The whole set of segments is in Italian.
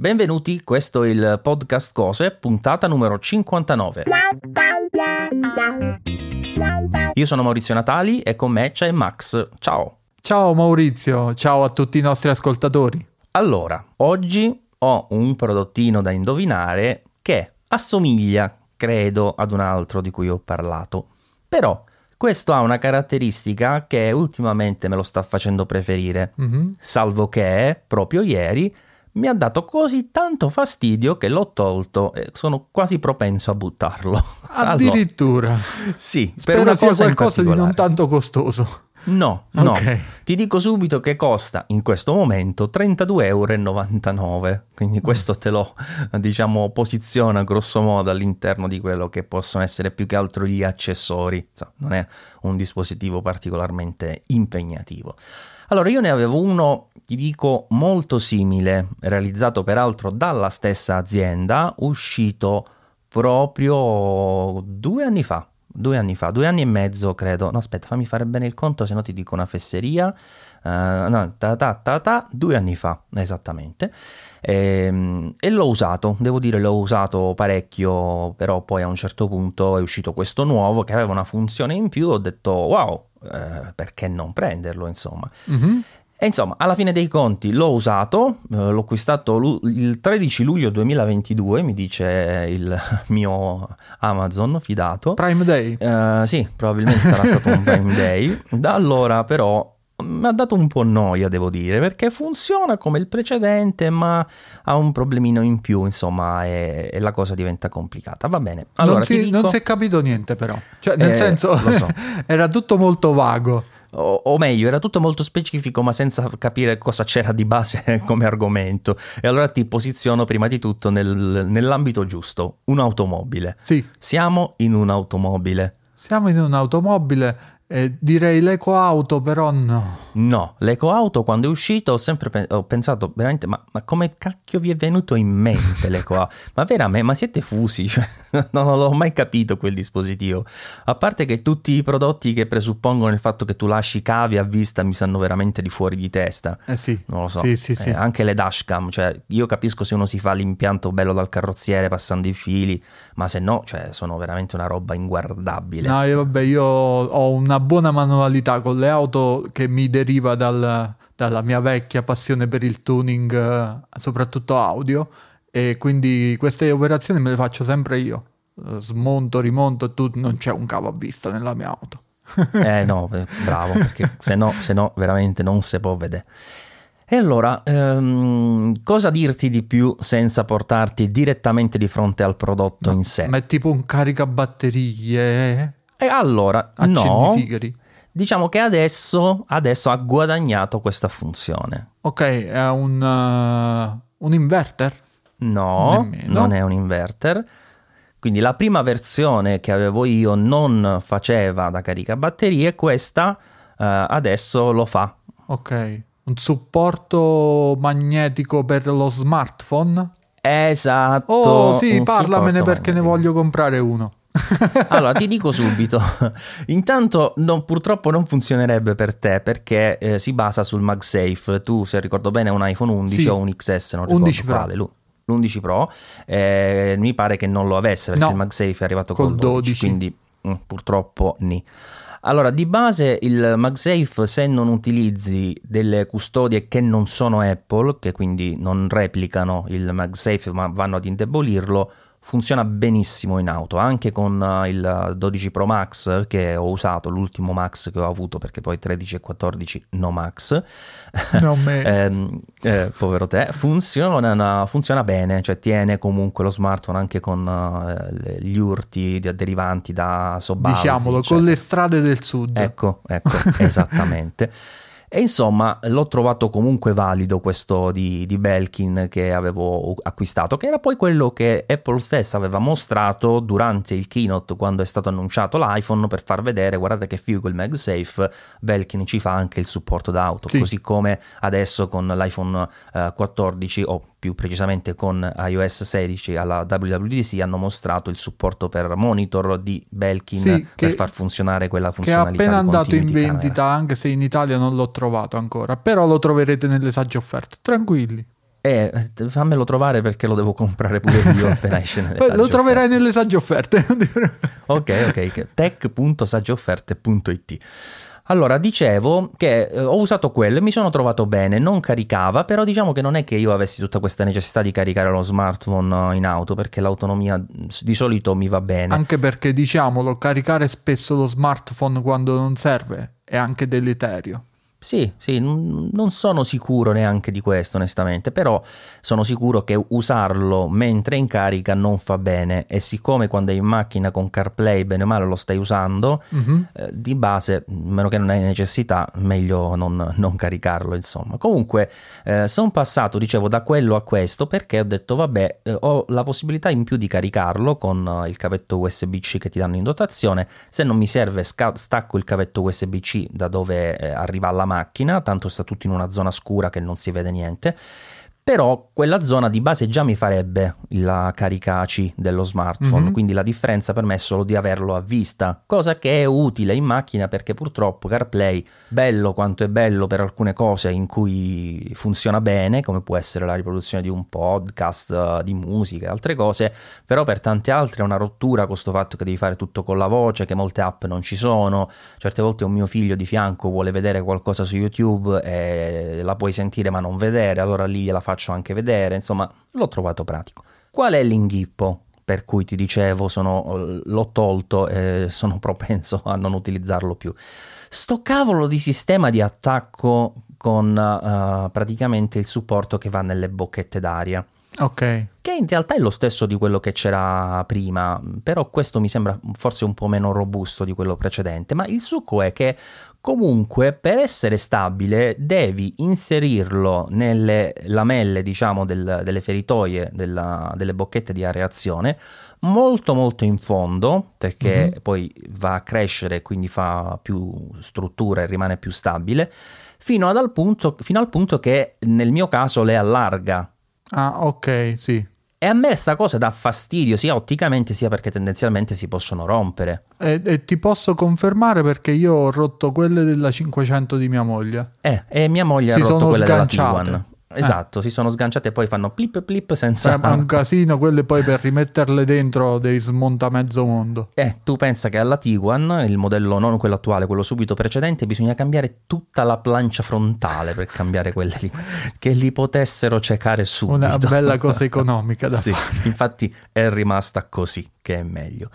Benvenuti, questo è il podcast Cose, puntata numero 59. Io sono Maurizio Natali e con me c'è Max. Ciao. Ciao Maurizio, ciao a tutti i nostri ascoltatori. Allora, oggi ho un prodottino da indovinare che assomiglia, credo, ad un altro di cui ho parlato. Però questo ha una caratteristica che ultimamente me lo sta facendo preferire, mm-hmm. salvo che proprio ieri mi ha dato così tanto fastidio che l'ho tolto e sono quasi propenso a buttarlo. Addirittura. Allora, sì, Spero per una sia cosa qualcosa di non tanto costoso. No, no. Okay. Ti dico subito che costa in questo momento 32,99 euro. Quindi mm. questo te lo diciamo posiziona grosso modo all'interno di quello che possono essere più che altro gli accessori. Non è un dispositivo particolarmente impegnativo. Allora, io ne avevo uno, ti dico, molto simile, realizzato peraltro dalla stessa azienda, uscito proprio due anni fa due anni fa, due anni e mezzo credo, no aspetta fammi fare bene il conto se no ti dico una fesseria, uh, no, ta, ta, ta, ta, due anni fa esattamente. E, ehm, e, l'ho usato, devo dire l'ho usato parecchio, però poi a un certo punto è uscito questo nuovo che aveva una funzione in più, ho detto wow, eh, perché non prenderlo insomma. Mm-hmm. E insomma, alla fine dei conti l'ho usato, eh, l'ho acquistato il 13 luglio 2022, mi dice il mio Amazon fidato. Prime Day? Uh, sì, probabilmente sarà stato un Prime Day. Da allora però mi ha dato un po' noia, devo dire, perché funziona come il precedente, ma ha un problemino in più, insomma, e, e la cosa diventa complicata. Va bene. Allora, non, si, dico... non si è capito niente, però. Cioè, nel eh, senso, so. era tutto molto vago o, o, meglio, era tutto molto specifico, ma senza capire cosa c'era di base come argomento. E allora ti posiziono prima di tutto nel, nell'ambito giusto: un'automobile. Sì. Siamo in un'automobile. Siamo in un'automobile eh, direi l'ecoauto, però no. No, l'ecoauto quando è uscito ho sempre pe- ho pensato veramente, ma, ma, come cacchio vi è venuto in mente l'ecoauto? ma veramente, ma siete fusi? Cioè, non l'ho mai capito quel dispositivo. A parte che tutti i prodotti che presuppongono il fatto che tu lasci cavi a vista mi stanno veramente di fuori di testa. Eh sì. Non lo so. Sì, sì, sì. Eh, anche le dashcam, cioè io capisco se uno si fa l'impianto bello dal carrozziere passando i fili, ma se no, cioè, sono veramente una roba inguardabile. No, io vabbè, io ho una buona manualità con le auto che mi deriva dal, dalla mia vecchia passione per il tuning, eh, soprattutto audio, e quindi queste operazioni me le faccio sempre io. Smonto, rimonto e tutto, non c'è un cavo a vista nella mia auto. eh no, bravo, perché se no, se no veramente non si può vedere. E allora, ehm, cosa dirti di più senza portarti direttamente di fronte al prodotto no, in sé? Ma è tipo un caricabatterie? E allora, no, diciamo che adesso, adesso, ha guadagnato questa funzione. Ok, è un, uh, un inverter? No, Nemmeno. non è un inverter. Quindi la prima versione che avevo io non faceva da caricabatterie, questa uh, adesso lo fa. Ok, un supporto magnetico per lo smartphone? Esatto. Oh sì, parlamene perché ne voglio comprare uno allora ti dico subito intanto non, purtroppo non funzionerebbe per te perché eh, si basa sul MagSafe tu se ricordo bene è un iPhone 11 sì. o un XS non ricordo 11 quale Pro. L'11 Pro eh, mi pare che non lo avesse perché no. il MagSafe è arrivato col, col 12, 12, quindi mh, mm, purtroppo ni. Allora, di base il MagSafe, se non utilizzi delle custodie che non sono Apple, che quindi non replicano il MagSafe ma vanno ad indebolirlo, funziona benissimo in auto, anche con uh, il 12 Pro Max che ho usato, l'ultimo Max che ho avuto perché poi 13 e 14 no Max, no, eh, eh, povero te, funziona, funziona, bene, cioè tiene comunque lo smartphone anche con uh, gli urti derivanti da sobbalzi. Diciamolo, eccetera. con le strade del sud. Ecco, ecco, esattamente. E insomma, l'ho trovato comunque valido questo di, di, Belkin che avevo acquistato, che era poi quello che Apple stessa aveva mostrato durante il keynote quando è stato annunciato l'iPhone per far vedere, guardate che figo il MagSafe, Belkin ci fa anche il supporto d'auto, sì. così come adesso con l'iPhone eh, 14 o più precisamente con iOS 16 alla WWDC hanno mostrato il supporto per monitor di Belkin sì, per far funzionare quella funzionalità. Che è appena andato in vendita, camera. anche se in Italia non l'ho trovato ancora, però lo troverete nelle sagge offerte, tranquilli. Eh, fammelo trovare perché lo devo comprare pure io appena esce nelle lo troverai offerte. nelle sagge offerte. Ok, ok, tech.saggiofferte.it. Allora, dicevo che eh, ho usato quello e mi sono trovato bene, non caricava, però diciamo che non è che io avessi tutta questa necessità di caricare lo smartphone eh, in auto, perché l'autonomia mm, di solito mi va bene. anche perché, diciamolo, caricare spesso lo smartphone quando non serve è anche deleterio. Sì, sì, non sono sicuro neanche di questo onestamente, però sono sicuro che usarlo mentre in carica non fa bene e siccome quando è in macchina con CarPlay bene o male lo stai usando, Mhm. eh, di base, meno che non hai necessità, meglio non, non caricarlo insomma. Comunque eh, sono passato, dicevo, da quello a questo perché ho detto vabbè, eh, ho la possibilità in più di caricarlo con eh, il cavetto USB-C che ti danno in dotazione, se non mi serve sca- stacco il cavetto USB-C da dove eh, arriva alla macchina, tanto sta tutto in una zona scura che non si vede niente. Però quella zona di base già mi farebbe la carica C dello smartphone, Mhm. quindi la differenza per me è solo di averlo a vista, cosa che è utile in macchina perché purtroppo CarPlay, bello quanto è bello per alcune cose in cui funziona bene, come può essere la riproduzione di un podcast, di musica e altre cose, però per tante altre è una rottura questo fatto che devi fare tutto con la voce, che molte app non ci sono, certe volte un mio figlio di fianco vuole vedere qualcosa su YouTube e la puoi sentire ma non vedere, allora lì gliela faccio anche vedere, insomma l'ho trovato pratico. Qual è l'inghippo? Per cui ti dicevo, sono- l'ho tolto e sono propenso a non utilizzarlo più. Sto cavolo di sistema di attacco con eh, praticamente il supporto che va nelle bocchette d'aria Ok. che in realtà è lo stesso di quello che c'era prima, però questo mi sembra forse un po' meno robusto di quello precedente, ma il succo è che comunque per essere stabile devi inserirlo nelle lamelle, diciamo, del- delle feritoie della- delle bocchette di areazione molto molto in fondo perché poi va a crescere e quindi fa più struttura e rimane più stabile fino, punto, fino al punto che nel mio caso le allarga Ah, ok, sì. e a me sta cosa dà fastidio sia otticamente sia perché tendenzialmente si possono rompere. E, e ti posso confermare perché io ho rotto quelle della 500 di mia moglie. Eh, e mia moglie Si ha rotto sono quelle sganciate. della T1. Esatto, si sono sganciate e poi fanno plip plip Eh, senza... ma è un casino, quelle poi per rimetterle dentro devi smonta mezzo mondo. Eh, tu pensa che alla Tiguan, il modello non quello attuale, quello subito precedente, bisogna cambiare tutta la plancia frontale per cambiare quelle lì, che li potessero cecare subito. Una bella cosa economica da sì, fare. infatti è rimasta così, che è meglio.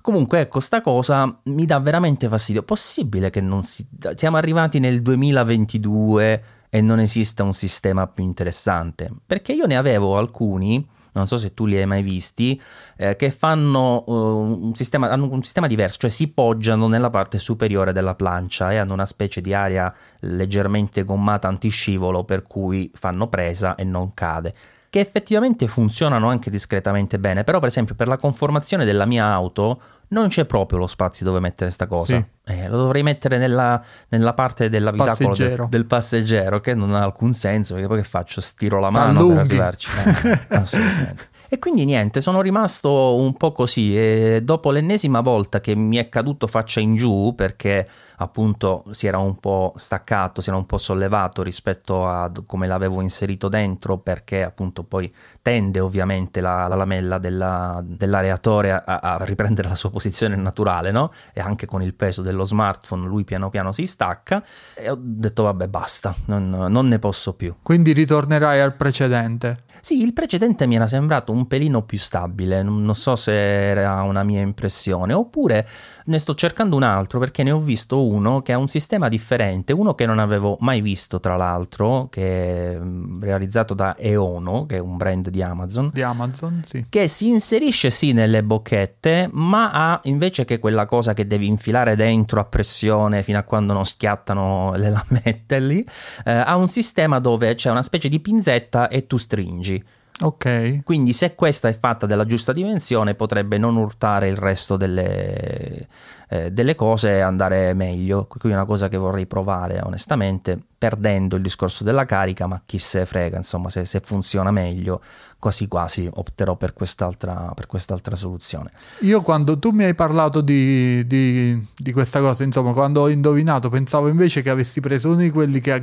Comunque, ecco, sta cosa mi dà veramente fastidio. Possibile che non si... Siamo arrivati nel 2022 e non esista un sistema più interessante? Perché io ne avevo alcuni, non so se tu li hai mai visti, eh, che fanno eh, un, sistema, hanno un sistema diverso, cioè si poggiano nella parte superiore della plancia e hanno una specie di area leggermente gommata antiscivolo per cui fanno presa e non cade che effettivamente funzionano anche discretamente bene, però per esempio per la conformazione della mia auto non c'è proprio lo spazio dove mettere sta cosa. Sì. Eh, lo dovrei mettere nella, nella parte dell'abitacolo del, Passeggero. del passeggero, che non ha alcun senso, perché poi che faccio? Stiro la mano Allunghi. per arrivarci. Eh, assolutamente. E quindi niente, sono rimasto un po' così e dopo l'ennesima volta che mi è caduto faccia in giù perché appunto si era un po' staccato, si era un po' sollevato rispetto a come l'avevo inserito dentro perché appunto poi tende ovviamente la, la lamella della- dell'areatore a, a riprendere la sua posizione naturale, no? E anche con il peso dello smartphone lui piano piano si stacca e ho detto vabbè basta, non, non ne posso più. Quindi ritornerai al precedente. Sì, il precedente mi era sembrato un pelino più stabile, non so se era una mia impressione, oppure ne sto cercando un altro perché ne ho visto uno che ha un sistema differente, uno che non avevo mai visto tra l'altro, che è mm, realizzato da Eono, che è un brand di Amazon, Di Amazon, sì. che si inserisce sì nelle bocchette, ma ha invece che quella cosa che devi infilare dentro a pressione fino a quando non schiattano le lamette lì, eh, ha un sistema dove c'è una specie di pinzetta e tu stringi. Ok. Quindi se questa è fatta della giusta dimensione potrebbe non urtare il resto delle, eh, delle cose e andare meglio. Qui è una cosa che vorrei provare onestamente, perdendo il discorso della carica, ma chi se frega, insomma, se, se funziona meglio, quasi quasi opterò per quest'altra, per quest'altra soluzione. Io quando tu mi hai parlato di, di- di questa cosa, insomma, quando ho indovinato, pensavo invece che avessi preso uno di quelli che,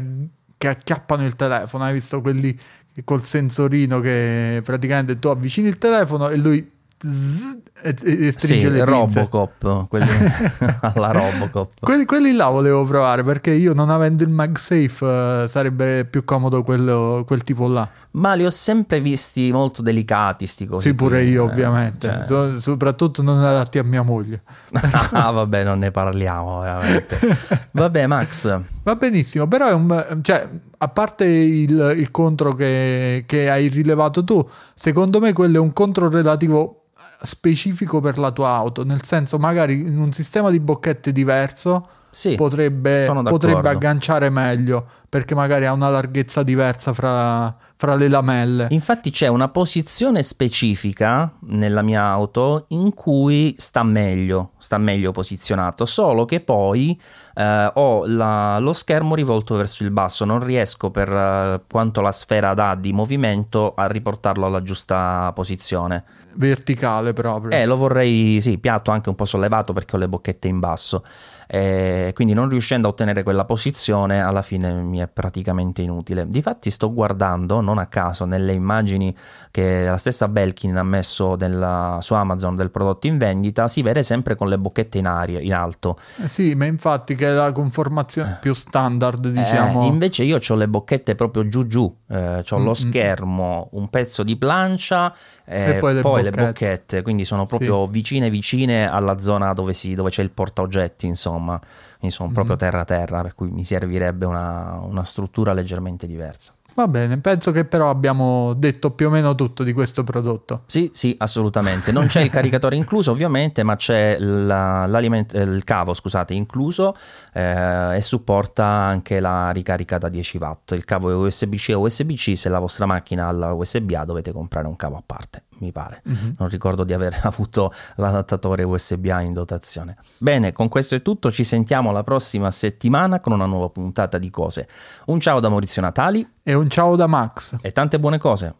che acchiappano il telefono. Hai visto quelli col sensorino che praticamente tu avvicini il telefono e lui zzz, e, e stringe sì, le. Robocop, quelli alla Robocop. Quelli, quelli là volevo provare perché io non avendo il MagSafe eh, sarebbe più comodo quello- quel tipo là. Ma li ho sempre visti molto delicati sti cosi. Sì, pure qui, io eh, ovviamente. cioè- So- soprattutto non adatti a mia moglie. ah, vabbè, non ne parliamo veramente. Vabbè, Max, Va benissimo, però è un, cioè, a parte il, il contro che, che hai rilevato tu, secondo me quello è un contro relativo specifico per la tua auto, nel senso magari in un sistema di bocchette diverso sì, potrebbe, potrebbe agganciare meglio perché magari ha una larghezza diversa fra, fra le lamelle. Infatti c'è una posizione specifica nella mia auto in cui sta meglio, sta meglio posizionato, solo che poi eh, ho la- lo schermo rivolto verso il basso, non riesco per eh, quanto la sfera dà di movimento a riportarlo alla giusta posizione. Verticale proprio. Eh, lo vorrei, sì, piatto anche un po' sollevato perché ho le bocchette in basso. Eh, quindi non riuscendo a ottenere quella posizione alla fine mi è praticamente inutile. Difatti sto guardando, non a caso, nelle immagini che la stessa Belkin ha messo nella- su Amazon del prodotto in vendita, si vede sempre con le bocchette in aria, in alto. Eh sì, ma infatti che è la conformazione più standard, diciamo. Eh, invece io ho le bocchette proprio giù giù, eh, ho Mm, lo mm. schermo, un pezzo di plancia eh, E poi le le bocchette. bocchette, quindi sono proprio vicine vicine alla zona dove, si- dove c'è il portaoggetti, insomma, quindi sono proprio Mhm. terra terra, per cui mi servirebbe una, una struttura leggermente diversa. Va bene, penso che però abbiamo detto più o meno tutto di questo prodotto. Sì, sì, assolutamente. Non c'è il caricatore incluso, ovviamente, ma c'è la- eh, il cavo, scusate, incluso eh, e supporta anche la ricarica da 10 watt. Il cavo è USB-C e USB-C, se la vostra macchina ha la USB-A dovete comprare un cavo a parte, mi pare. Mhm. Non ricordo di aver avuto l'adattatore USB-A in dotazione. Bene, con questo è tutto, ci sentiamo la prossima settimana con una nuova puntata di cose. Un ciao da Maurizio Natali E un ciao da Max. e tante buone cose.